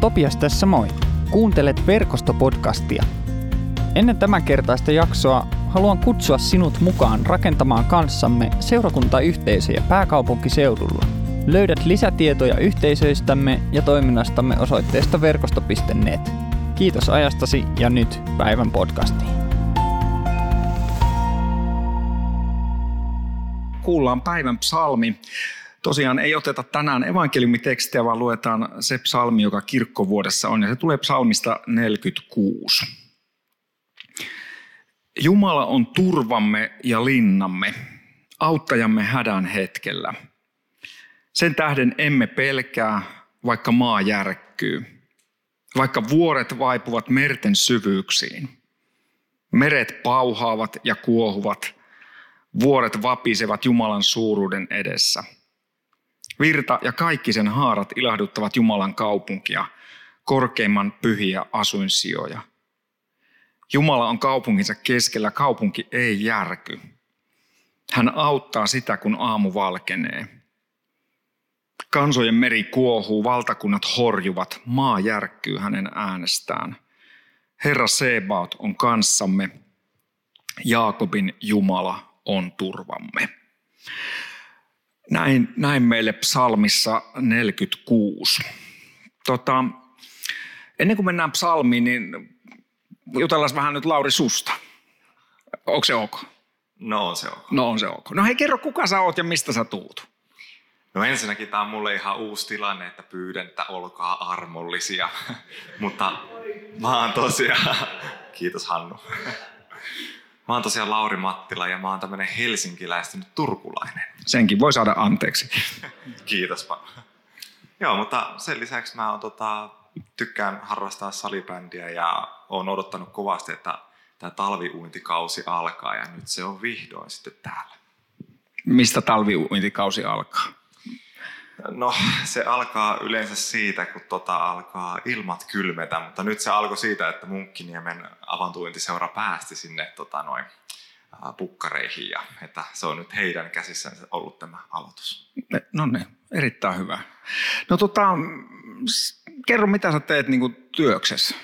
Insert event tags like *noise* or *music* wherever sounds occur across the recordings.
Topias tässä moi. Kuuntelet verkostopodcastia. Ennen tämän kertaista jaksoa haluan kutsua sinut mukaan rakentamaan kanssamme seurakuntayhteisöjä pääkaupunkiseudulla. Löydät lisätietoja yhteisöistämme ja toiminnastamme osoitteesta verkosto.net. Kiitos ajastasi ja nyt päivän podcastiin. Kuullaan päivän psalmi. Tosiaan ei oteta tänään evankeliumitekstiä, vaan luetaan se psalmi, joka kirkkovuodessa on, ja se tulee psalmista 46. Jumala on turvamme ja linnamme, auttajamme hädän hetkellä. Sen tähden emme pelkää, vaikka maa järkkyy, vaikka vuoret vaipuvat merten syvyyksiin. Meret pauhaavat ja kuohuvat, vuoret vapisevat Jumalan suuruuden edessä – Virta ja kaikki sen haarat ilahduttavat Jumalan kaupunkia, korkeimman pyhiä asuinsijoja. Jumala on kaupunkinsa keskellä, kaupunki ei järky. Hän auttaa sitä, kun aamu valkenee. Kansojen meri kuohuu, valtakunnat horjuvat, maa järkkyy hänen äänestään. Herra Sebaot on kanssamme, Jaakobin Jumala on turvamme. Näin, näin meille psalmissa 46. Tota, ennen kuin mennään psalmiin, niin jutellaan vähän nyt Lauri susta. Onko se ok? No on se ok. No on se ok. No hei, kerro kuka sä oot ja mistä sä tuut? No ensinnäkin tämä on mulle ihan uusi tilanne, että pyydän, että olkaa armollisia. *laughs* Mutta mä oon tosiaan, *laughs* kiitos Hannu. *laughs* Mä oon tosiaan Lauri Mattila ja mä oon tämmönen helsinkiläistynyt turkulainen. Senkin voi saada anteeksi. *laughs* Kiitos Joo, mutta sen lisäksi mä oon, tota, tykkään harrastaa salibändiä ja oon odottanut kovasti, että tämä talviuintikausi alkaa ja nyt se on vihdoin sitten täällä. Mistä talviuintikausi alkaa? No se alkaa yleensä siitä, kun tota alkaa ilmat kylmetä, mutta nyt se alkoi siitä, että Munkkiniemen avantuintiseura päästi sinne tota, noin, pukkareihin ja että se on nyt heidän käsissään ollut tämä aloitus. No niin, erittäin hyvä. No tota, kerro mitä sä teet niin työksessä?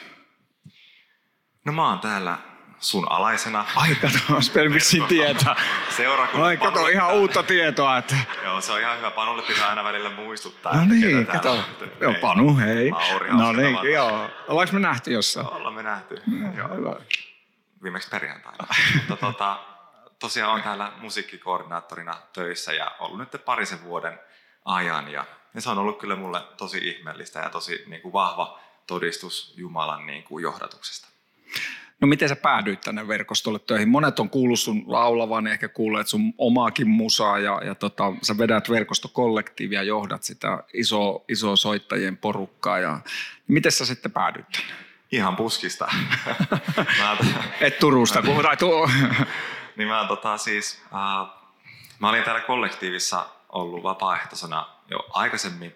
No mä oon täällä sun alaisena. Ai kato, Spelvitsin tietää. Seurakunnan Ai kato, ihan uutta tietoa. Että... Joo, se on ihan hyvä. Panulle pitää aina välillä muistuttaa. No niin, kato. Joo, Panu, hei. Mauri no niin, joo. Ollaanko me nähty jossain? Ollaan me nähty. No, joo. Hyvä. Viimeksi perjantaina. Mutta tota, tosiaan on täällä musiikkikoordinaattorina töissä ja ollut nyt parisen vuoden ajan. Ja, ja se on ollut kyllä mulle tosi ihmeellistä ja tosi niin kuin vahva todistus Jumalan niin kuin johdatuksesta. No miten sä päädyit tänne verkostolle töihin? Monet on kuullut sun laulavan, ehkä kuulleet sun omaakin musaa ja, ja tota, sä vedät verkostokollektiivia, johdat sitä iso, iso soittajien porukkaa. Ja, miten sä sitten päädyit tänne? Ihan puskista. *laughs* mä, Et Turusta, kun tai tuo. *laughs* niin mä, tota, siis, äh, mä olin täällä kollektiivissa ollut vapaaehtoisena jo aikaisemmin,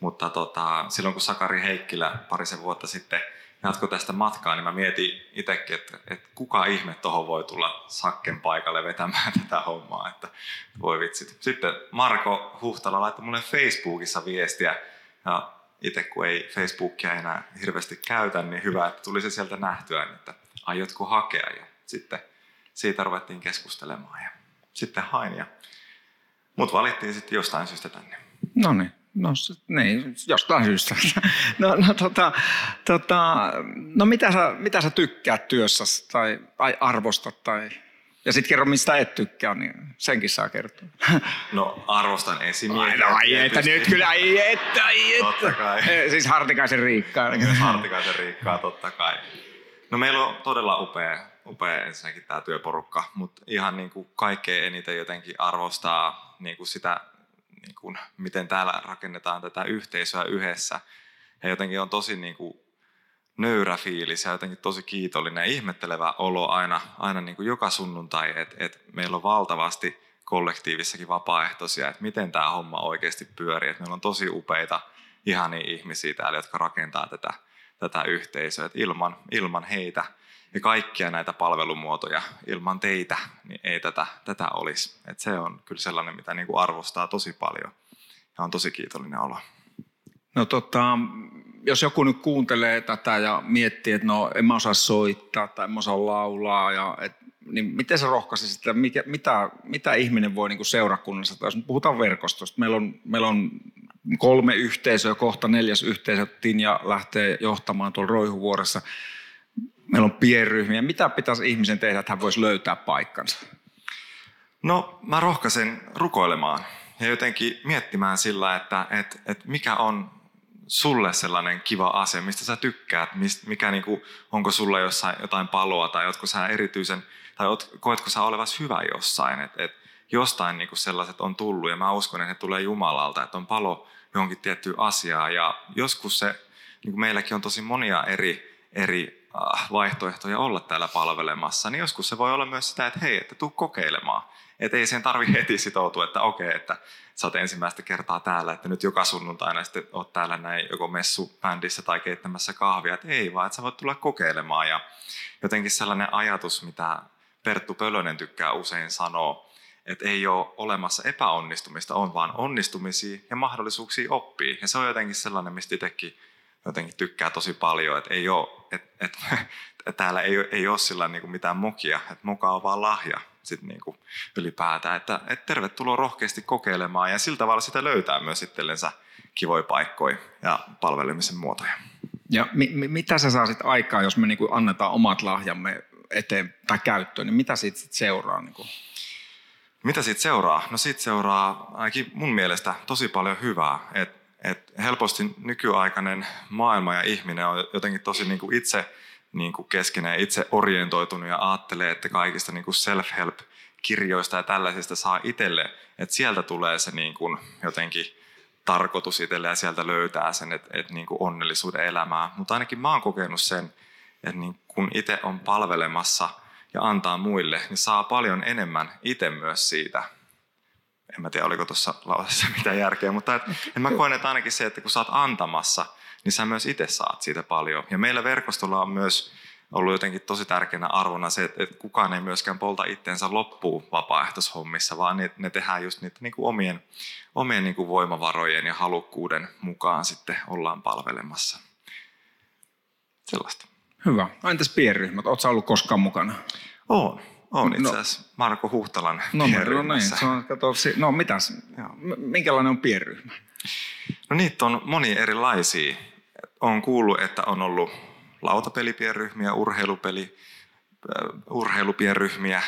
mutta tota, silloin kun Sakari Heikkilä parisen vuotta sitten – jatko tästä matkaa, niin mä mietin itsekin, että, että kuka ihme tuohon voi tulla Sakken paikalle vetämään *laughs* tätä hommaa, että voi vitsit. Sitten Marko Huhtala laittoi mulle Facebookissa viestiä, ja itse kun ei Facebookia enää hirveästi käytä, niin hyvä, että tuli se sieltä nähtyä, että aiotko hakea, ja sitten siitä ruvettiin keskustelemaan, ja sitten hain, ja mut valittiin sitten jostain syystä tänne. No niin. No niin, jostain syystä. *laughs* No, no, tota, tota, no mitä, sä, mitä sä tykkäät työssä tai, tai arvostat tai... Ja sitten kerro, mistä et tykkää, niin senkin saa kertoa. No arvostan esimiehiä. No, ai että nyt kyllä, ai että, ai että. Totta kai. Siis Hartikaisen Riikkaa. *laughs* Hartikaisen Riikkaa, totta kai. No meillä on todella upea, upea ensinnäkin tämä työporukka, mutta ihan niin kuin kaikkein eniten jotenkin arvostaa niin kuin sitä niin kuin, miten täällä rakennetaan tätä yhteisöä yhdessä. Ja jotenkin on tosi niin kuin, nöyrä fiilis ja jotenkin tosi kiitollinen ja ihmettelevä olo aina, aina niin kuin joka sunnuntai, että että meillä on valtavasti kollektiivissakin vapaaehtoisia, että miten tämä homma oikeasti pyörii. Että meillä on tosi upeita, ihania ihmisiä täällä, jotka rakentaa tätä, tätä yhteisöä. Että ilman, ilman heitä ja kaikkia näitä palvelumuotoja ilman teitä, niin ei tätä, tätä olisi. Et se on kyllä sellainen, mitä niin kuin arvostaa tosi paljon ja on tosi kiitollinen olo. No tota, jos joku nyt kuuntelee tätä ja miettii, että no en mä osaa soittaa tai en mä osaa laulaa, ja, et, niin miten sä rohkaisit sitä, mikä, mitä, mitä ihminen voi niin seurakunnassa, tai jos nyt puhutaan verkostosta, meillä on, meillä on kolme yhteisöä, kohta neljäs yhteisö, Tinja lähtee johtamaan tuolla Roihuvuoressa. Meillä on pienryhmiä. Mitä pitäisi ihmisen tehdä, että hän voisi löytää paikkansa? No mä rohkaisen rukoilemaan ja jotenkin miettimään sillä, että, että, että mikä on sulle sellainen kiva asia, mistä sä tykkäät, mikä niin kuin, onko sulla jossain jotain paloa tai ootko sä erityisen, tai koetko sä olevas hyvä jossain, että, että jostain niin kuin sellaiset on tullut ja mä uskon, että ne tulee Jumalalta, että on palo johonkin tiettyyn asiaan ja joskus se, niin kuin meilläkin on tosi monia eri, eri vaihtoehtoja olla täällä palvelemassa, niin joskus se voi olla myös sitä, että hei, että tuu kokeilemaan. Että ei siihen tarvi heti sitoutua, että okei, okay, että sä oot ensimmäistä kertaa täällä, että nyt joka sunnuntaina sitten oot täällä näin joko messubändissä tai keittämässä kahvia. Että ei vaan, että sä voit tulla kokeilemaan. Ja jotenkin sellainen ajatus, mitä Perttu Pölönen tykkää usein sanoa, että ei ole olemassa epäonnistumista, on vaan onnistumisia ja mahdollisuuksia oppia. Ja se on jotenkin sellainen, mistä itsekin jotenkin tykkää tosi paljon, että ei ole, että, että *laughs* täällä ei, ei ole sillä niin kuin mitään mokia, että moka on vaan lahja sit niin kuin ylipäätään. Että, että tervetuloa rohkeasti kokeilemaan ja sillä tavalla sitä löytää myös itsellensä kivoja paikkoja ja palvelemisen muotoja. Ja mi, mi, mitä sä saasit aikaa, jos me niin kuin annetaan omat lahjamme eteen tai käyttöön, niin mitä siitä sit seuraa? Niin kuin? Mitä siitä seuraa? No siitä seuraa ainakin mun mielestä tosi paljon hyvää. Et, et helposti nykyaikainen maailma ja ihminen on jotenkin tosi niin kuin itse niin kuin keskinen, itse orientoitunut ja ajattelee, että kaikista niin kuin self-help kirjoista ja tällaisista saa itselle, että sieltä tulee se niin kuin jotenkin tarkoitus itselle ja sieltä löytää sen, että, että niin kuin onnellisuuden elämää. Mutta ainakin mä oon kokenut sen, että niin kun itse on palvelemassa ja antaa muille, niin saa paljon enemmän itse myös siitä. En mä tiedä, oliko tuossa lauseessa *laughs* mitään järkeä, mutta et, et mä koen, että ainakin se, että kun sä oot antamassa – niin sä myös itse saat siitä paljon. Ja meillä verkostolla on myös ollut jotenkin tosi tärkeänä arvona se, että kukaan ei myöskään polta itteensä loppuun vapaaehtoishommissa, vaan ne, ne tehdään just niitä niin kuin omien, omien niin kuin voimavarojen ja halukkuuden mukaan sitten ollaan palvelemassa. Sellaista. Hyvä. Entäs pienryhmät? Oletko ollut koskaan mukana? Oon. On no. itse asiassa no. Marko Huhtalan no, no niin, se on, kato, no mitäs, minkälainen on pienryhmä? No niitä on moni erilaisia on kuullut, että on ollut lautapelipienryhmiä, urheilupeli, äh, urheilupienryhmiä,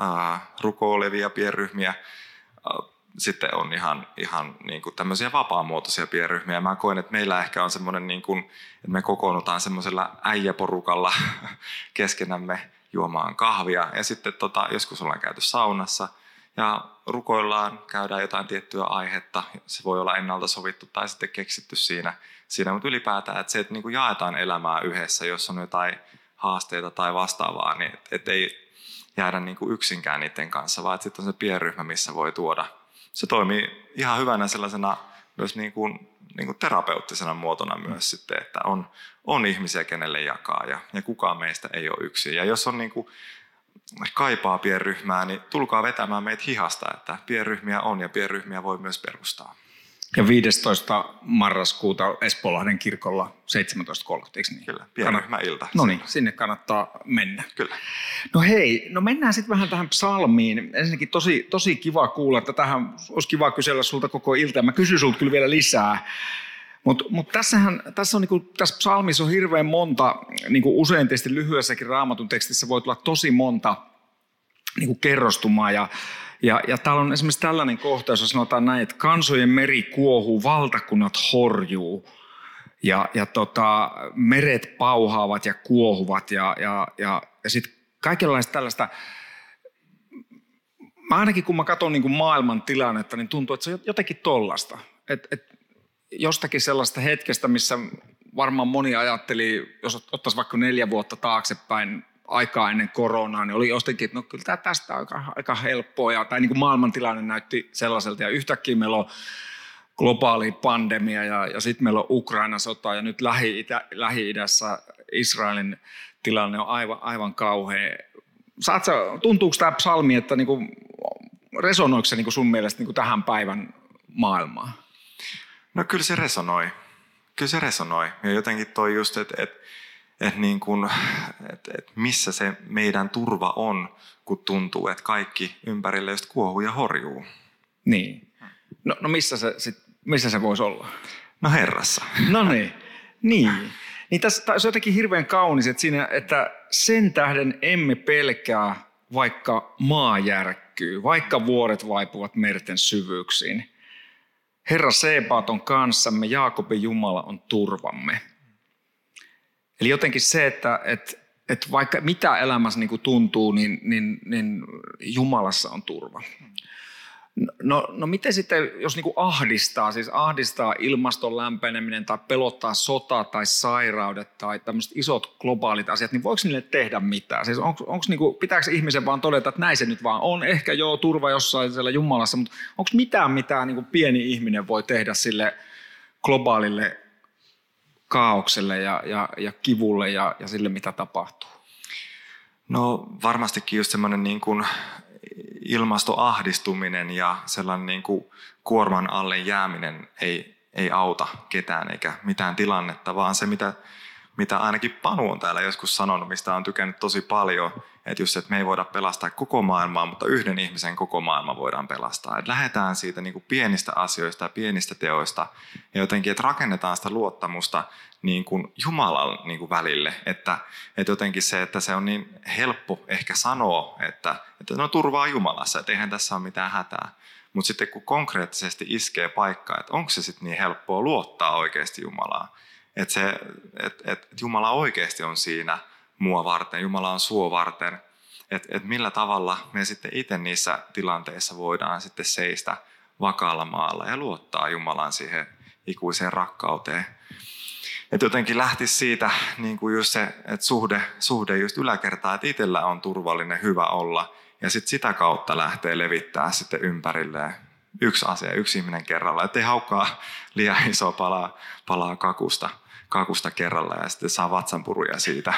äh, rukoilevia pienryhmiä. Äh, sitten on ihan, ihan niin kuin tämmöisiä vapaamuotoisia pienryhmiä. Mä koen, että meillä ehkä on semmoinen, niin kuin, että me kokoonnutaan semmoisella äijäporukalla *laughs* keskenämme juomaan kahvia. Ja sitten tota, joskus ollaan käyty saunassa ja rukoillaan, käydään jotain tiettyä aihetta. Se voi olla ennalta sovittu tai sitten keksitty siinä – siinä, mutta ylipäätään, että se, että niin kuin jaetaan elämää yhdessä, jos on jotain haasteita tai vastaavaa, niin että et ei jäädä niin kuin yksinkään niiden kanssa, vaan sitten on se pienryhmä, missä voi tuoda. Se toimii ihan hyvänä sellaisena myös niin kuin, niin kuin terapeuttisena muotona myös sitten, että on, on ihmisiä, kenelle jakaa ja, ja kukaan meistä ei ole yksin. Ja jos on niin kuin, kaipaa pienryhmää, niin tulkaa vetämään meitä hihasta, että pienryhmiä on ja pienryhmiä voi myös perustaa. Ja 15. marraskuuta Espoolahden kirkolla 17.30, niin? Kyllä, pienryhmä ilta. No niin, sinne kannattaa mennä. Kyllä. No hei, no mennään sitten vähän tähän psalmiin. Ensinnäkin tosi, tosi kiva kuulla, että tähän olisi kiva kysellä sulta koko ilta. Mä kysyn sulta kyllä vielä lisää. Mutta mut tässähän, tässä, on niinku, tässä psalmissa on hirveän monta, niinku usein tietysti lyhyessäkin raamatun tekstissä voi tulla tosi monta niinku kerrostumaa. Ja ja, ja täällä on esimerkiksi tällainen kohta, jossa sanotaan näin, että kansojen meri kuohuu, valtakunnat horjuu. Ja, ja tota, meret pauhaavat ja kuohuvat ja, ja, ja, ja sitten kaikenlaista tällaista. Mä ainakin kun mä katson niin maailman tilannetta, niin tuntuu, että se on jotenkin tollasta. Et, et jostakin sellaista hetkestä, missä varmaan moni ajatteli, jos ottaisi vaikka neljä vuotta taaksepäin, aikaa ennen koronaa, niin oli jostakin, että no kyllä tämä tästä aika, aika helppoa. Ja, tai niin kuin maailmantilanne näytti sellaiselta. Ja yhtäkkiä meillä on globaali pandemia ja, ja sitten meillä on Ukraina-sota ja nyt Lähi-Itä, Lähi-idässä Israelin tilanne on aivan, aivan kauhea. Saat tuntuuko tämä psalmi, että niinku, resonoiko se niinku sun mielestä niinku tähän päivän maailmaan? No kyllä se resonoi kyllä se resonoi. Ja jotenkin toi just, että et, et niin kun, et, et missä se meidän turva on, kun tuntuu, että kaikki ympärille just kuohuu ja horjuu. Niin. No, no missä, se, sit, missä se voisi olla? No Herrassa. *laughs* No niin. Niin. Niin tässä, tässä on jotenkin hirveän kaunis, että, siinä, että sen tähden emme pelkää, vaikka maa järkkyy, vaikka vuoret vaipuvat merten syvyyksiin. Herra Sebaat on kanssamme, Jaakobin Jumala on turvamme. Eli jotenkin se, että, että, että vaikka mitä elämässä niin kuin tuntuu, niin, niin, niin Jumalassa on turva. No, no miten sitten, jos niin kuin ahdistaa, siis ahdistaa ilmaston lämpeneminen tai pelottaa sota tai sairaudet tai tämmöiset isot globaalit asiat, niin voiko niille tehdä mitään? Siis onko, onko niin kuin, pitääkö ihmisen vaan todeta, että näin se nyt vaan on? Ehkä joo, turva jossain siellä Jumalassa, mutta onko mitään, mitä niin kuin pieni ihminen voi tehdä sille globaalille kaaukselle ja, ja, ja kivulle ja, ja sille, mitä tapahtuu? No varmastikin just semmoinen niin kuin ilmastoahdistuminen ja sellainen niin kuin kuorman alle jääminen ei, ei auta ketään eikä mitään tilannetta, vaan se mitä, mitä ainakin Panu on täällä joskus sanonut, mistä on tykännyt tosi paljon, että just, että me ei voida pelastaa koko maailmaa, mutta yhden ihmisen koko maailma voidaan pelastaa. Että lähdetään siitä niin kuin pienistä asioista ja pienistä teoista ja jotenkin, että rakennetaan sitä luottamusta niin kuin Jumalan niin kuin välille. Että, että jotenkin se, että se on niin helppo ehkä sanoa, että, että no turvaa Jumalassa, että eihän tässä ole mitään hätää. Mutta sitten kun konkreettisesti iskee paikkaa, että onko se sitten niin helppoa luottaa oikeasti Jumalaa. Että, se, että, että Jumala oikeasti on siinä mua varten, Jumala on suo varten. Että, että millä tavalla me sitten itse niissä tilanteissa voidaan sitten seistä vakaalla maalla ja luottaa Jumalan siihen ikuiseen rakkauteen. Että jotenkin lähti siitä niin kuin just se, että suhde, suhde just yläkertaa, että itsellä on turvallinen, hyvä olla. Ja sitten sitä kautta lähtee levittää sitten ympärilleen yksi asia, yksi ihminen kerralla. Että ei haukkaa liian iso palaa, palaa kakusta, kakusta kerralla ja sitten saa vatsanpuruja siitä,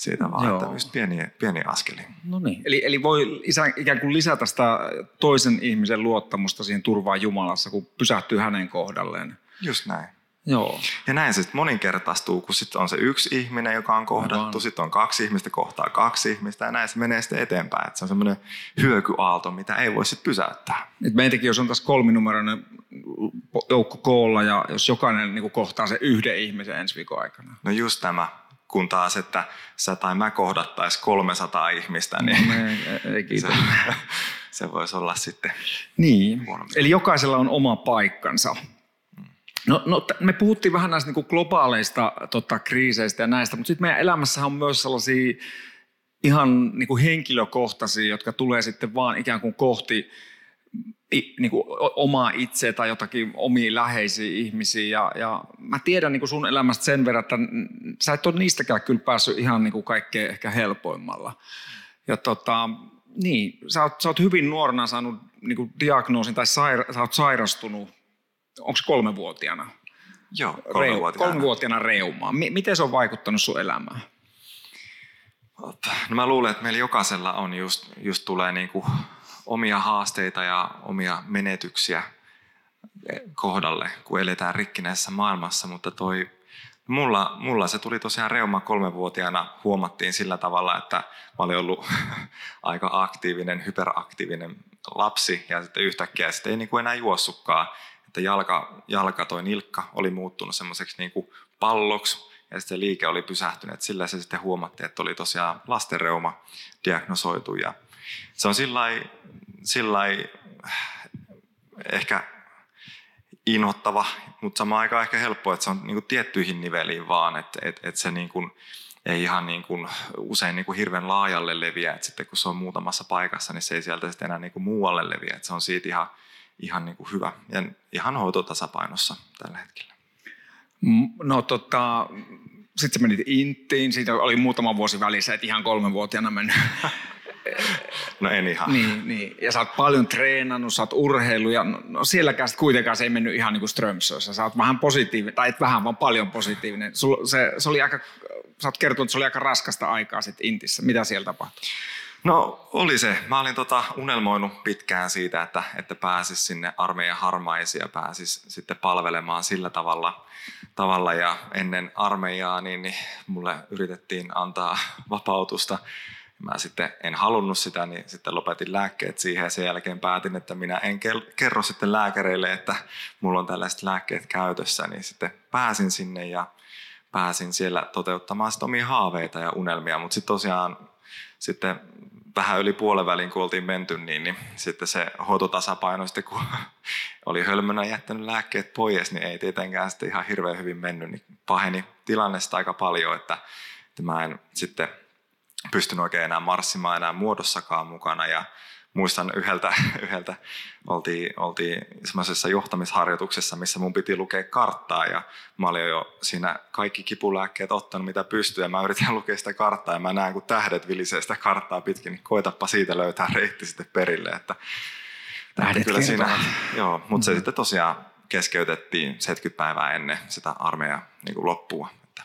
siitä vaan, Joo. että just pieni, pieni askeli. No niin, eli, eli voi isä, ikään kuin lisätä sitä toisen ihmisen luottamusta siihen turvaan Jumalassa, kun pysähtyy hänen kohdalleen. Just näin. Joo. Ja näin se sitten moninkertaistuu, kun sitten on se yksi ihminen, joka on kohdattu, sitten on kaksi ihmistä, kohtaa kaksi ihmistä ja näin se menee sitten eteenpäin. Että se on semmoinen hyökyaalto, mitä ei voi sitten pysäyttää. Et meitäkin, jos on tässä kolminumeroinen joukko koolla ja jos jokainen niin kohtaa se yhden ihmisen ensi viikon aikana. No just tämä, kun taas, että sä tai mä kohdattaisi 300 ihmistä, niin no, ei, ei, se, *laughs* se voisi olla sitten Niin, eli jokaisella on oma paikkansa. No, no me puhuttiin vähän näistä niin globaaleista tota, kriiseistä ja näistä, mutta sitten meidän elämässä on myös sellaisia ihan niin kuin henkilökohtaisia, jotka tulee sitten vaan ikään kuin kohti niin kuin omaa itseä tai jotakin omia läheisiä ihmisiä. Ja, ja mä tiedän niin kuin sun elämästä sen verran, että sä et ole niistäkään kyllä päässyt ihan niin kuin kaikkein ehkä helpoimmalla. Ja tota, niin, sä oot, sä oot hyvin nuorena saanut niin kuin diagnoosin tai saira, sä oot sairastunut onko kolmevuotiaana? Joo, kolmevuotiaana. kolmevuotiaana reumaa. M- miten se on vaikuttanut sun elämään? No mä luulen, että meillä jokaisella on just, just tulee niinku omia haasteita ja omia menetyksiä kohdalle, kun eletään rikkinäisessä maailmassa, mutta toi, mulla, mulla se tuli tosiaan reuma kolmevuotiaana, huomattiin sillä tavalla, että mä olin ollut *laughs* aika aktiivinen, hyperaktiivinen lapsi ja sitten yhtäkkiä sitten ei niin kuin enää juossutkaan että jalka, jalka toi nilkka oli muuttunut semmoiseksi niin kuin palloksi ja sitten liike oli pysähtynyt. Sillä se sitten huomattiin, että oli tosiaan lastenreuma diagnosoitu ja se on sillä ehkä inhottava, mutta samaan aikaan ehkä helppo, että se on niin kuin tiettyihin niveliin vaan, että, että, että se niin kuin, ei ihan niin kuin, usein niin kuin hirveän laajalle leviä, että sitten kun se on muutamassa paikassa, niin se ei sieltä sitten enää niin kuin muualle leviä, että se on siitä ihan ihan niin kuin hyvä ja ihan hoitotasapainossa tällä hetkellä. No tota, sitten sä menit Inttiin, siitä oli muutama vuosi välissä, että ihan kolmenvuotiaana mennyt. *laughs* No en ihan. Niin, niin, ja sä oot paljon treenannut, sä oot urheilu ja no, no sielläkään kuitenkaan se ei mennyt ihan niin kuin Strömsössä. Sä oot vähän positiivinen, tai et vähän, vaan paljon positiivinen. Sul, se, se oli aika, sä oot kertonut, että se oli aika raskasta aikaa sitten Intissä. Mitä siellä tapahtui? No oli se. Mä olin tota unelmoinut pitkään siitä, että, että pääsis sinne armeijan harmaisia, pääsis sitten palvelemaan sillä tavalla, tavalla ja ennen armeijaa niin, niin mulle yritettiin antaa vapautusta. Mä sitten en halunnut sitä, niin sitten lopetin lääkkeet siihen ja sen jälkeen päätin, että minä en kerro sitten lääkäreille, että mulla on tällaiset lääkkeet käytössä, niin sitten pääsin sinne ja pääsin siellä toteuttamaan sitten omia haaveita ja unelmia, mutta sitten tosiaan sitten vähän yli puolen välin, kun oltiin menty, niin, niin sitten se hoitotasapaino, sitten kun *laughs* oli hölmönä jättänyt lääkkeet pois, niin ei tietenkään sitten ihan hirveän hyvin mennyt, niin paheni tilanne sitä aika paljon, että, että mä en sitten pystynyt oikein enää marssimaan enää muodossakaan mukana. Ja muistan yhdeltä, *laughs* yhdeltä oltiin, oltiin semmoisessa johtamisharjoituksessa, missä mun piti lukea karttaa. Ja mä olin jo siinä kaikki kipulääkkeet ottanut mitä pystyy ja mä yritin *laughs* lukea sitä karttaa. Ja mä näen kun tähdet vilisee sitä karttaa pitkin, niin koetappa siitä löytää reitti sitten perille, että Tähdet kyllä siinä, joo, mutta mm-hmm. se sitten tosiaan keskeytettiin 70 päivää ennen sitä armeijaa niin loppua, että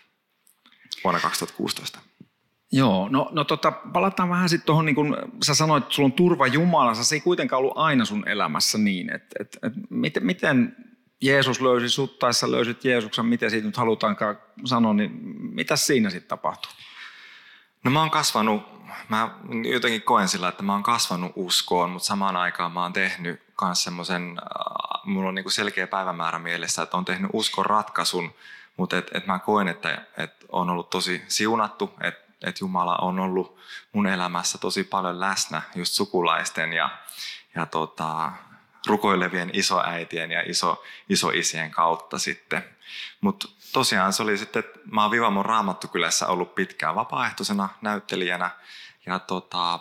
vuonna 2016. Joo, no, no tota, palataan vähän sitten tuohon, niin kun sä sanoit, että sulla on turva Jumalassa, se ei kuitenkaan ollut aina sun elämässä niin, että et, et, miten, miten Jeesus löysi sut, tai sä löysit Jeesuksen, miten siitä nyt halutaankaan sanoa, niin mitä siinä sitten tapahtuu? No mä oon kasvanut, mä jotenkin koen sillä, että mä oon kasvanut uskoon, mutta samaan aikaan mä oon tehnyt myös semmoisen, äh, mulla on niinku selkeä päivämäärä mielessä, että on tehnyt uskon ratkaisun, mutta et, et mä koen, että et on ollut tosi siunattu, että että Jumala on ollut mun elämässä tosi paljon läsnä just sukulaisten ja, ja tota, rukoilevien isoäitien ja iso, isoisien kautta sitten. Mutta tosiaan se oli sitten, että mä oon Vivamon Raamattukylässä ollut pitkään vapaaehtoisena näyttelijänä ja tota,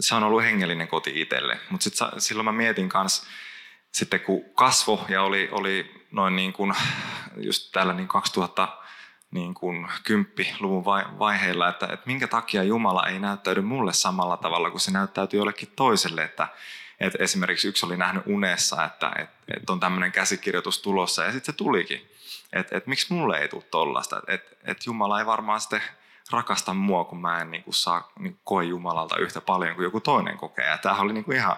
se on ollut hengellinen koti itselle. Mutta silloin mä mietin kanssa, sitten kun kasvo ja oli, oli noin niin kuin just täällä niin 2000 niin kuin kymppiluvun vaiheilla, että, että minkä takia Jumala ei näyttäydy mulle samalla tavalla kuin se näyttäytyy jollekin toiselle. Että, että esimerkiksi yksi oli nähnyt unessa, että, että, että on tämmöinen käsikirjoitus tulossa ja sitten se tulikin. Että, että miksi mulle ei tule tollasta. Että, että Jumala ei varmaan sitten rakasta mua, kun mä en niin kuin saa niin koe Jumalalta yhtä paljon kuin joku toinen kokee. Ja tämähän oli niin kuin ihan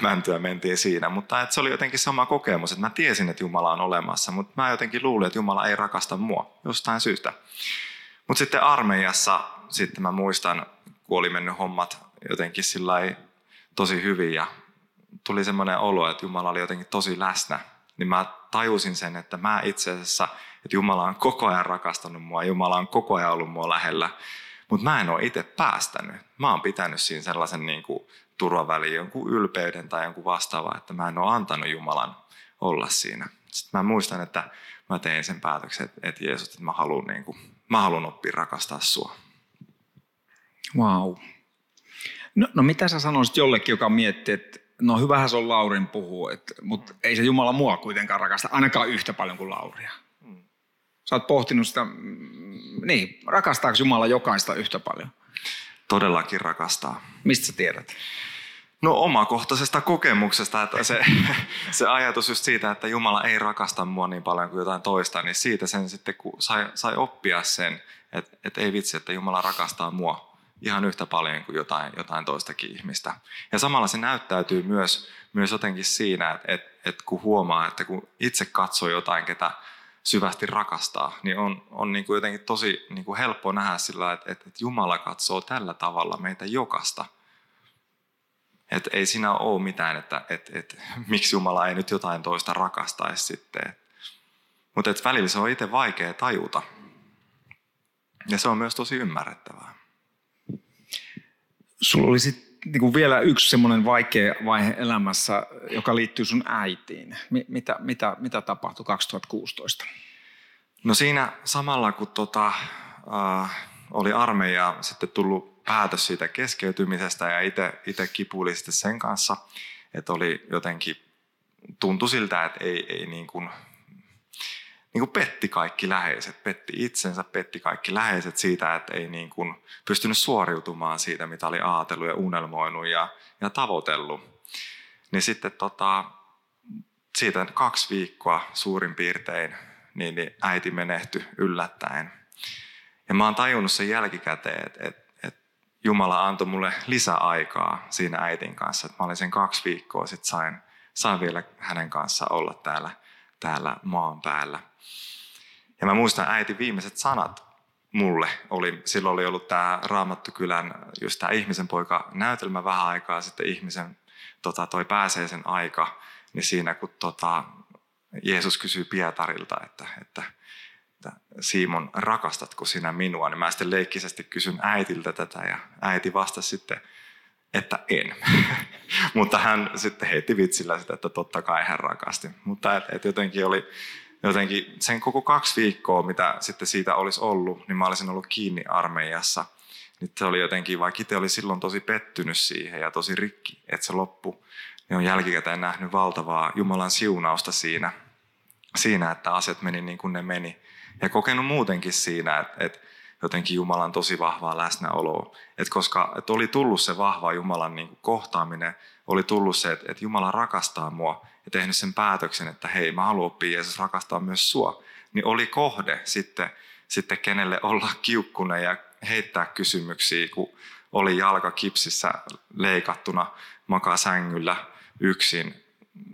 mäntyä mentiin siinä, mutta että se oli jotenkin sama kokemus, että mä tiesin, että Jumala on olemassa, mutta mä jotenkin luulin, että Jumala ei rakasta mua jostain syystä. Mutta sitten armeijassa sitten mä muistan, kun oli mennyt hommat jotenkin sillä tosi hyvin ja tuli semmoinen olo, että Jumala oli jotenkin tosi läsnä, niin mä tajusin sen, että mä itse asiassa, että Jumala on koko ajan rakastanut mua, Jumala on koko ajan ollut mua lähellä, mutta mä en ole itse päästänyt. Mä oon pitänyt siinä sellaisen niin kuin turvaväliin jonkun ylpeyden tai jonkun vastaava, että mä en ole antanut Jumalan olla siinä. Sitten mä muistan, että mä tein sen päätöksen, että Jeesus, että mä haluan, niin kuin, mä haluan oppia rakastaa sua. Wow. No, no mitä sä sanoisit jollekin, joka miettii, että no hyvähän se on Laurin puhua, että, mutta ei se Jumala mua kuitenkaan rakasta, ainakaan yhtä paljon kuin Lauria. Hmm. Sä oot pohtinut sitä, mm, niin, rakastaako Jumala jokaista yhtä paljon? Todellakin rakastaa. Mistä sä tiedät? No omakohtaisesta kokemuksesta, että se, *laughs* se ajatus just siitä, että Jumala ei rakasta mua niin paljon kuin jotain toista, niin siitä sen sitten, kun sai, sai oppia sen, että, että ei vitsi, että Jumala rakastaa mua ihan yhtä paljon kuin jotain, jotain toistakin ihmistä. Ja samalla se näyttäytyy myös, myös jotenkin siinä, että, että, että kun huomaa, että kun itse katsoo jotain, ketä syvästi rakastaa, niin on, on niin kuin jotenkin tosi niin kuin helppo nähdä sillä, että, että Jumala katsoo tällä tavalla meitä jokasta. Että ei siinä ole mitään, että, että, että *laughs* miksi Jumala ei nyt jotain toista rakastaisi sitten. Mutta että välillä se on itse vaikea tajuta. Ja se on myös tosi ymmärrettävää. Sulla oli sitten niin vielä yksi semmoinen vaikea vaihe elämässä, joka liittyy sun äitiin. Mitä, mitä, mitä tapahtui 2016? No siinä samalla kun tota, äh, oli armeija sitten tullut päätös siitä keskeytymisestä ja itse kipuili sitten sen kanssa, että oli jotenkin, tuntui siltä, että ei, ei niin kuin, niin kuin petti kaikki läheiset, petti itsensä, petti kaikki läheiset siitä, että ei niin kuin pystynyt suoriutumaan siitä, mitä oli ajatellut ja unelmoinut ja, ja tavoitellut. Niin sitten tota, siitä kaksi viikkoa suurin piirtein niin, niin äiti menehtyi yllättäen. Ja mä oon tajunnut sen jälkikäteen, että, että, että Jumala antoi mulle lisäaikaa siinä äitin kanssa. Että mä olin sen kaksi viikkoa, sitten sain, sain vielä hänen kanssaan olla täällä, täällä maan päällä. Ja mä muistan äiti viimeiset sanat mulle oli, silloin oli ollut tämä Raamattokylän, just tämä ihmisen poika näytelmä vähän aikaa sitten ihmisen tota, toi pääsee sen aika, niin siinä kun tota, Jeesus kysyy Pietarilta, että, että, että Simon, rakastatko sinä minua, niin mä sitten leikkisesti kysyn äitiltä tätä ja äiti vastasi sitten, että en. *laughs* Mutta hän sitten heitti vitsillä sitä, että totta kai hän rakasti. Mutta et, et jotenkin oli, jotenkin sen koko kaksi viikkoa, mitä sitten siitä olisi ollut, niin mä olisin ollut kiinni armeijassa. Nyt se oli jotenkin, vaikka itse oli silloin tosi pettynyt siihen ja tosi rikki, että se loppu, niin on jälkikäteen nähnyt valtavaa Jumalan siunausta siinä, siinä, että asiat meni niin kuin ne meni. Ja kokenut muutenkin siinä, että, että jotenkin Jumalan tosi vahvaa läsnäoloa. Et koska et oli tullut se vahva Jumalan niin kuin kohtaaminen, oli tullut se, että, että Jumala rakastaa mua ja tehnyt sen päätöksen, että hei, mä haluan oppia Jeesus rakastaa myös sua. Niin oli kohde sitten, sitten kenelle olla kiukkunen ja heittää kysymyksiä, kun oli jalka kipsissä leikattuna, makaa sängyllä yksin,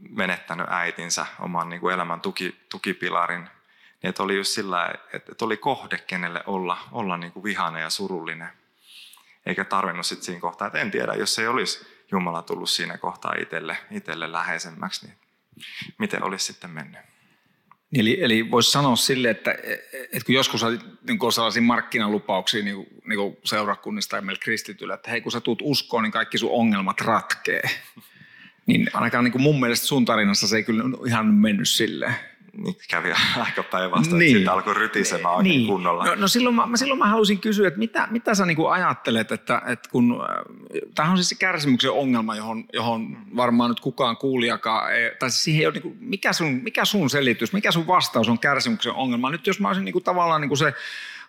menettänyt äitinsä, oman niin kuin elämän tuki, tukipilarin. Niin että oli just sillä, että, että oli kohde, kenelle olla, olla niin kuin vihainen ja surullinen. Eikä tarvinnut sitten siinä kohtaa, että en tiedä, jos ei olisi Jumala tullut siinä kohtaa itselle, itselle läheisemmäksi, niin miten olisi sitten mennyt. Eli, eli voisi sanoa sille, että, että kun joskus niin on sellaisia markkinalupauksia niin, niin seurakunnista ja meillä kristityllä, että hei kun sä tuut uskoon, niin kaikki sun ongelmat ratkee. Niin ainakaan niin kuin mun mielestä sun tarinassa se ei kyllä ihan mennyt silleen niin kävi *laughs* aika päinvastoin, niin. sitten alkoi rytisemään oikein niin. kunnolla. No, no silloin, mä, silloin mä halusin kysyä, että mitä, mitä sä niinku ajattelet, että, että kun, äh, tämä on siis se kärsimyksen ongelma, johon, johon varmaan nyt kukaan kuulijakaan, ei, tai siis siihen ei ole, niinku, mikä, sun, mikä sun selitys, mikä sun vastaus on kärsimyksen ongelma. Nyt jos mä olisin niinku tavallaan niinku se,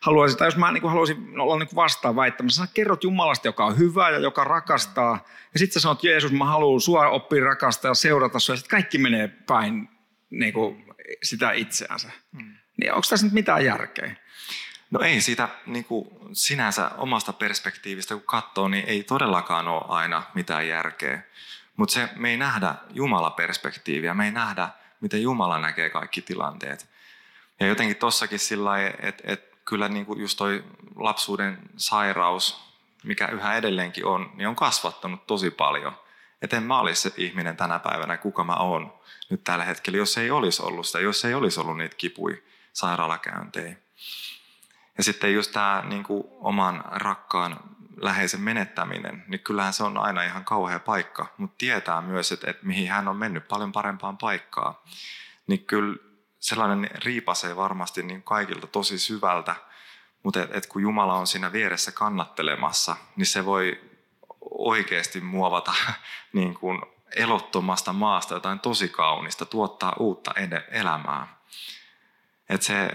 haluaisin, tai jos mä niin haluaisin olla niin vastaan väittämässä, sä kerrot Jumalasta, joka on hyvä ja joka rakastaa, ja sitten sä sanot, Jeesus, mä haluan sua oppia rakastaa ja seurata sua, ja sitten kaikki menee päin niin kuin sitä itseänsä. Mm. Niin onko tässä nyt mitään järkeä? No ei siitä niin kuin sinänsä omasta perspektiivistä kun katsoo, niin ei todellakaan ole aina mitään järkeä. Mutta se, me ei nähdä Jumala-perspektiiviä, me ei nähdä, miten Jumala näkee kaikki tilanteet. Ja jotenkin tossakin sillä että et kyllä niin kuin just toi lapsuuden sairaus, mikä yhä edelleenkin on, niin on kasvattanut tosi paljon. Että en mä olisi se ihminen tänä päivänä, kuka mä oon nyt tällä hetkellä, jos ei olisi ollut sitä, jos ei olisi ollut niitä kipuja, sairaalakäyntejä. Ja sitten just tämä niin kuin oman rakkaan läheisen menettäminen, niin kyllähän se on aina ihan kauhea paikka, mutta tietää myös, että, että mihin hän on mennyt paljon parempaan paikkaan. Niin kyllä sellainen riipasee varmasti niin kaikilta tosi syvältä, mutta et, et kun Jumala on siinä vieressä kannattelemassa, niin se voi oikeasti muovata *laughs* niin kuin elottomasta maasta jotain tosi kaunista, tuottaa uutta elämää. Et se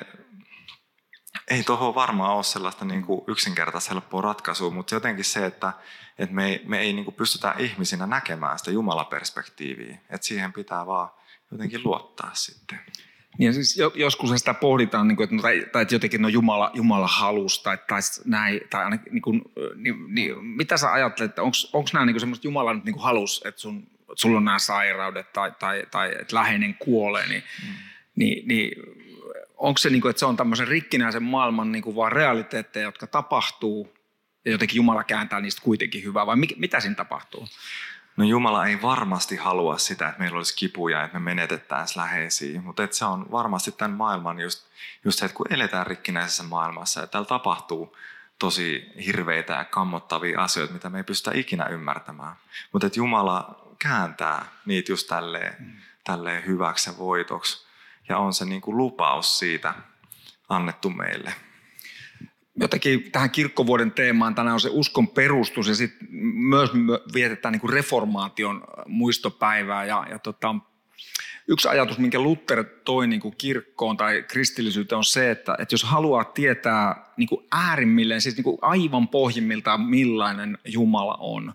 ei tuohon varmaan ole sellaista niin kuin yksinkertaista helppoa ratkaisua, mutta jotenkin se, että, että me ei, me ei niin kuin pystytä ihmisinä näkemään sitä Jumala-perspektiiviä. Että siihen pitää vaan jotenkin luottaa sitten. Niin siis joskus sitä pohditaan, niin kuin, että, no, tai, tai että jotenkin no Jumala, Jumala halus tai, tai näin, tai ainakin, niin kuin, niin, niin, mitä sä ajattelet, että onko nämä niin semmoista Jumala nyt niin halus, että sun että sulla on nämä sairaudet tai, tai, tai että läheinen kuolee, niin, mm. niin, niin onko se, niin kuin, että se on tämmöisen rikkinäisen maailman niin kuin vaan realiteetteja, jotka tapahtuu ja jotenkin Jumala kääntää niistä kuitenkin hyvää vai mitä siinä tapahtuu? No Jumala ei varmasti halua sitä, että meillä olisi kipuja, että me menetettäisiin läheisiä, mutta että se on varmasti tämän maailman just, just se, että kun eletään rikkinäisessä maailmassa ja täällä tapahtuu tosi hirveitä ja kammottavia asioita, mitä me ei pystytä ikinä ymmärtämään. Mutta että Jumala kääntää niitä just tälleen, mm. tälleen hyväksi ja voitoksi. Ja on se niin kuin lupaus siitä annettu meille. Jotenkin tähän kirkkovuoden teemaan tänään on se uskon perustus ja sitten myös vietetään niin kuin reformaation muistopäivää. Ja, ja tota, yksi ajatus, minkä Luther toi niin kuin kirkkoon tai kristillisyyteen on se, että, että jos haluaa tietää niin kuin äärimmilleen, siis niin kuin aivan pohjimmiltaan millainen Jumala on,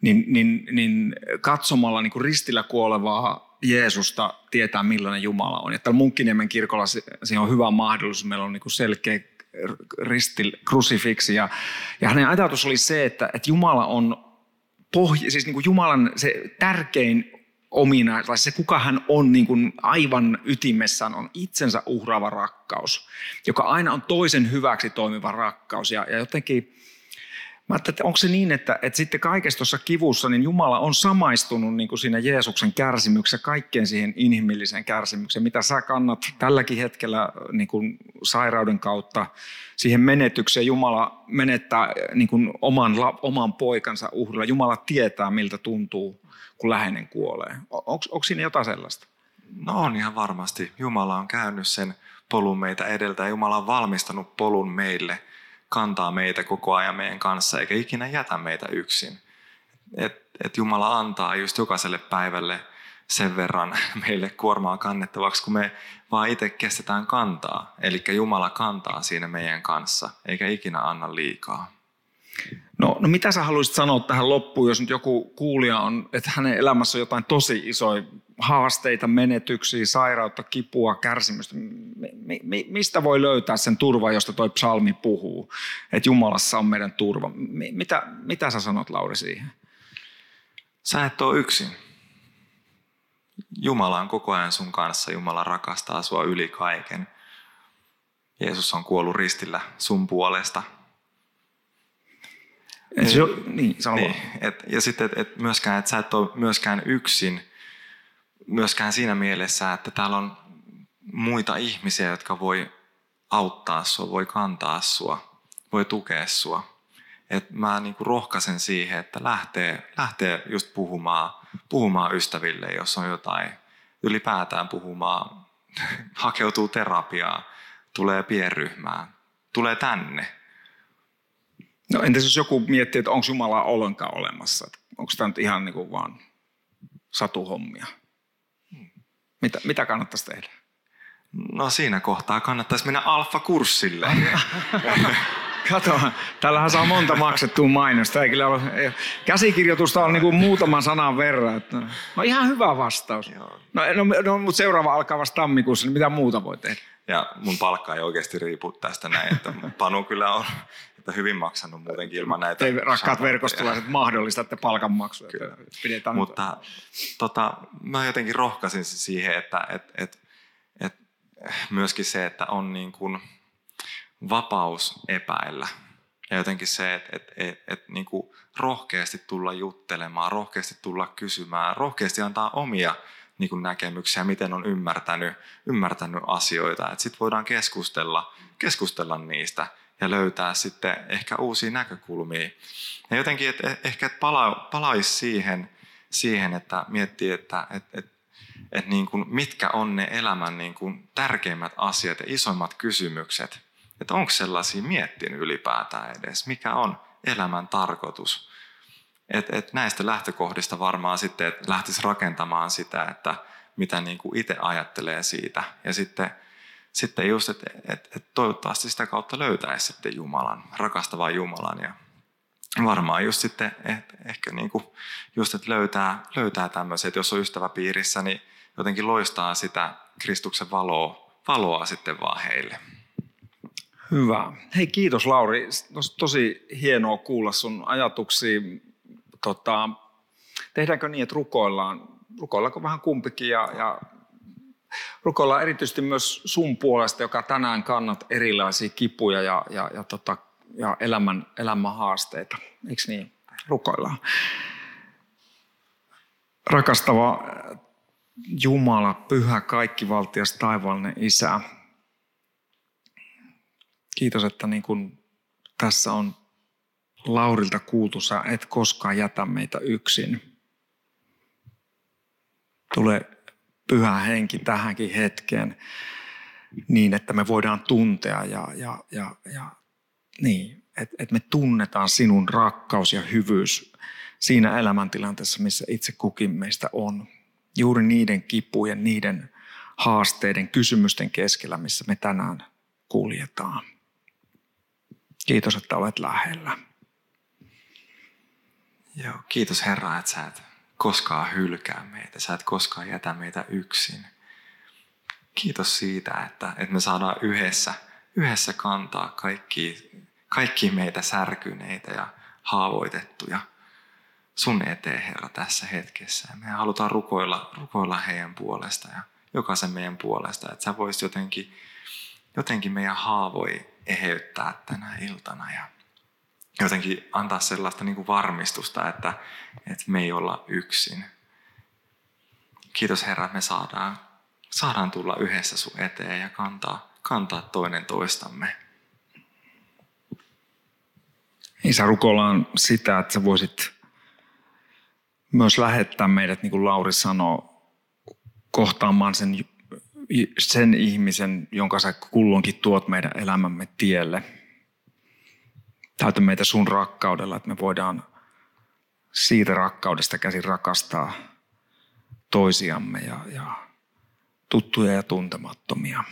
niin, niin, niin katsomalla niin kuin ristillä kuolevaa Jeesusta tietää, millainen Jumala on. Ja täällä Munkkiniemen kirkolla siihen on hyvä mahdollisuus. Meillä on niin kuin selkeä ristil, krusifiksi. Ja, ja hänen ajatus oli se, että, että Jumala on pohja, siis niin kuin Jumalan se tärkein omina, tai se kuka hän on niin kuin aivan ytimessään, on itsensä uhraava rakkaus, joka aina on toisen hyväksi toimiva rakkaus. Ja, ja jotenkin Mä että onko se niin, että, että sitten kaikessa tuossa kivussa, niin Jumala on samaistunut niin kuin siinä Jeesuksen kärsimyksessä kaikkeen siihen inhimilliseen kärsimykseen, mitä sä kannat tälläkin hetkellä niin kuin sairauden kautta siihen menetykseen. Jumala menettää niin kuin oman, oman poikansa uhrilla. Jumala tietää, miltä tuntuu, kun läheinen kuolee. Onko siinä jotain sellaista? No on ihan varmasti. Jumala on käynyt sen polun meitä edeltä ja Jumala on valmistanut polun meille – kantaa meitä koko ajan meidän kanssa eikä ikinä jätä meitä yksin. Et, et Jumala antaa just jokaiselle päivälle sen verran *laughs* meille kuormaa kannettavaksi, kun me vaan itse kestetään kantaa. Eli Jumala kantaa siinä meidän kanssa, eikä ikinä anna liikaa. No, no mitä sä haluaisit sanoa tähän loppuun, jos nyt joku kuulija on, että hänen elämässä on jotain tosi isoja haasteita, menetyksiä, sairautta, kipua, kärsimystä. Mi- mi- mistä voi löytää sen turvan, josta toi psalmi puhuu? Että Jumalassa on meidän turva. Mi- mitä, mitä sä sanot, Lauri, siihen? Sä et ole yksin. Jumala on koko ajan sun kanssa. Jumala rakastaa sua yli kaiken. Jeesus on kuollut ristillä sun puolesta – et se, niin, sano niin, et, ja sitten, että et myöskään, että sä et ole myöskään yksin, myöskään siinä mielessä, että täällä on muita ihmisiä, jotka voi auttaa sua, voi kantaa sua, voi tukea sua. Et mä niin kuin rohkaisen siihen, että lähtee, lähtee just puhumaan, puhumaan ystäville, jos on jotain, ylipäätään puhumaan, *laughs* hakeutuu terapiaan, tulee pienryhmään, tulee tänne – No entäs jos joku miettii, että onko Jumala ollenkaan olemassa? Onko tämä nyt ihan niin kuin vaan satuhommia? Mitä, mitä kannattaisi tehdä? No siinä kohtaa kannattaisi mennä alfa-kurssille. *laughs* Kato, täällähän saa monta maksettua mainosta. Ei kyllä ole, ei, käsikirjoitusta on niin kuin muutaman sanan verran. Että, no ihan hyvä vastaus. Joo. No, no, no, mutta seuraava alkaa vasta tammikuussa, niin mitä muuta voi tehdä? Ja mun palkka ei oikeasti riipu tästä näin, että Panu kyllä on että hyvin maksanut muutenkin ilman näitä. Ei rakkaat verkostolaiset mahdollistatte palkanmaksuja. Pidetään Mutta tota, mä jotenkin rohkaisin siihen, että et, et, et, myöskin se, että on niin kuin vapaus epäillä. Ja jotenkin se, että et, et, et, niin kuin rohkeasti tulla juttelemaan, rohkeasti tulla kysymään, rohkeasti antaa omia niin kuin näkemyksiä, miten on ymmärtänyt, ymmärtänyt asioita. Sitten voidaan keskustella, keskustella niistä ja löytää sitten ehkä uusia näkökulmia. Ja jotenkin, että ehkä et pala, palaisi siihen, siihen, että miettii, että et, et, et niin kuin, mitkä on ne elämän niin kuin tärkeimmät asiat ja isoimmat kysymykset. Että onko sellaisia miettinyt ylipäätään edes, mikä on elämän tarkoitus. Et, et näistä lähtökohdista varmaan sitten, lähtisi rakentamaan sitä, että mitä niin kuin itse ajattelee siitä. Ja sitten sitten just, että et, et toivottavasti sitä kautta löytäisi sitten Jumalan, rakastavan Jumalan ja varmaan just sitten et, ehkä niin kuin just, että löytää, löytää tämmöiset, jos on ystäväpiirissä, niin jotenkin loistaa sitä Kristuksen valoa, valoa sitten vaan heille. Hyvä. Hei kiitos Lauri. Tosi hienoa kuulla sun ajatuksia. Tota, tehdäänkö niin, että rukoillaan? Rukoillaanko vähän kumpikin ja, ja rukoillaan erityisesti myös sun puolesta, joka tänään kannat erilaisia kipuja ja, ja, ja, tota, ja elämän, elämän haasteita. Eikö niin? Rukoillaan. Rakastava Jumala, pyhä, kaikkivaltias, taivaallinen Isä. Kiitos, että niin kun tässä on Laurilta kuultu, sä et koskaan jätä meitä yksin. Tule pyhä henki tähänkin hetkeen niin, että me voidaan tuntea ja, ja, ja, ja niin, että et me tunnetaan sinun rakkaus ja hyvyys siinä elämäntilanteessa, missä itse kukin meistä on. Juuri niiden kipujen, niiden haasteiden, kysymysten keskellä, missä me tänään kuljetaan. Kiitos, että olet lähellä. Joo, kiitos Herra, että sä et koskaan hylkää meitä. Sä et koskaan jätä meitä yksin. Kiitos siitä, että, että me saadaan yhdessä, yhdessä kantaa kaikki, kaikki meitä särkyneitä ja haavoitettuja sun eteen, Herra, tässä hetkessä. Me halutaan rukoilla, rukoilla heidän puolesta ja jokaisen meidän puolesta, että sä voisit jotenkin, jotenkin meidän haavoi eheyttää tänä iltana ja jotenkin antaa sellaista niin kuin varmistusta, että, että me ei olla yksin. Kiitos Herra, että me saadaan, saadaan tulla yhdessä sun eteen ja kantaa, kantaa toinen toistamme. Isä, rukoillaan sitä, että sä voisit myös lähettää meidät, niin kuin Lauri sanoo, kohtaamaan sen, sen ihmisen, jonka sä kulloinkin tuot meidän elämämme tielle. Täytä meitä sun rakkaudella, että me voidaan siitä rakkaudesta käsin rakastaa toisiamme ja, ja tuttuja ja tuntemattomia.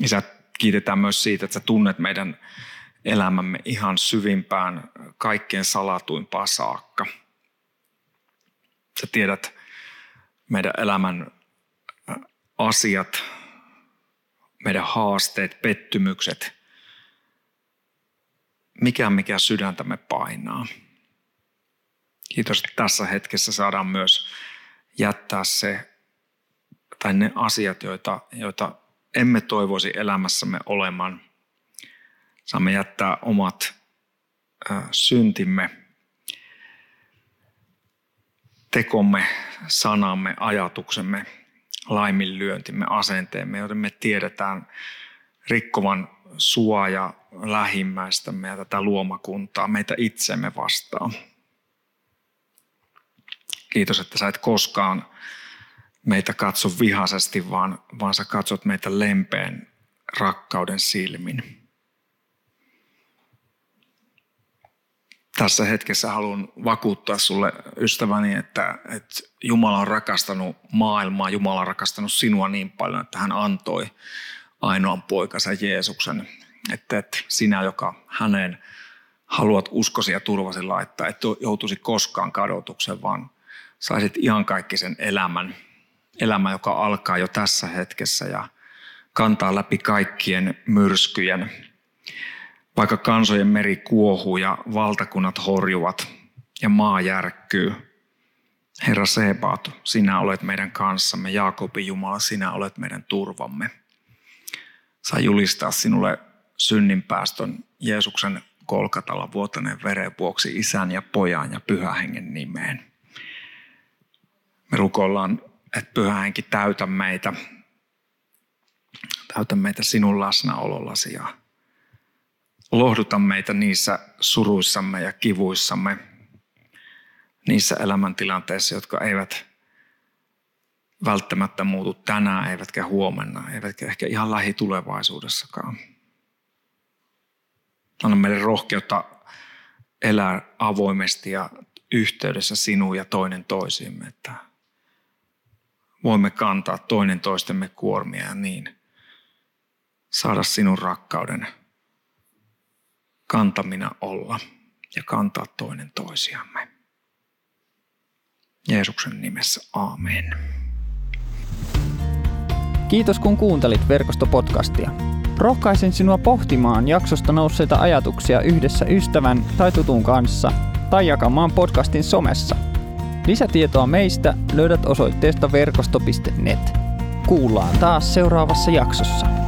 Isä, kiitetään myös siitä, että sä tunnet meidän elämämme ihan syvimpään, kaikkein salatuimpaan saakka. Sä tiedät meidän elämän asiat, meidän haasteet, pettymykset, mikä mikä sydäntämme painaa. Kiitos, että tässä hetkessä saadaan myös jättää se, tai ne asiat, joita, joita emme toivoisi elämässämme olemaan. Saamme jättää omat ö, syntimme, tekomme, sanamme, ajatuksemme, laiminlyöntimme, asenteemme, joten me tiedetään rikkovan sua ja lähimmäistämme ja tätä luomakuntaa, meitä itsemme vastaan. Kiitos, että sä et koskaan meitä katso vihaisesti, vaan, vaan sä katsot meitä lempeän rakkauden silmin. Tässä hetkessä haluan vakuuttaa sulle ystäväni, että, että Jumala on rakastanut maailmaa, Jumala on rakastanut sinua niin paljon, että hän antoi ainoan poikansa Jeesuksen. Että, että sinä, joka häneen haluat uskosi ja turvasi laittaa, et joutuisi koskaan kadotukseen, vaan saisit ihan kaikki sen elämän, elämä, joka alkaa jo tässä hetkessä ja kantaa läpi kaikkien myrskyjen. Vaikka kansojen meri kuohuu ja valtakunnat horjuvat ja maa järkkyy, Herra Sebaat, sinä olet meidän kanssamme. Jaakobin Jumala, sinä olet meidän turvamme. Saa julistaa sinulle synninpäästön Jeesuksen kolkatalla vuotaneen veren vuoksi isän ja pojan ja pyhän hengen nimeen. Me rukoillaan että pyhä henki täytä meitä, täytä meitä sinun läsnäolollasi ja lohduta meitä niissä suruissamme ja kivuissamme, niissä elämäntilanteissa, jotka eivät välttämättä muutu tänään, eivätkä huomenna, eivätkä ehkä ihan lähitulevaisuudessakaan. Anna meille rohkeutta elää avoimesti ja yhteydessä sinuun ja toinen toisiimme, että voimme kantaa toinen toistemme kuormia ja niin saada sinun rakkauden kantamina olla ja kantaa toinen toisiamme. Jeesuksen nimessä, amen. Kiitos kun kuuntelit verkostopodcastia. Rohkaisen sinua pohtimaan jaksosta nousseita ajatuksia yhdessä ystävän tai tutun kanssa tai jakamaan podcastin somessa – Lisätietoa meistä löydät osoitteesta verkosto.net. Kuullaan taas seuraavassa jaksossa.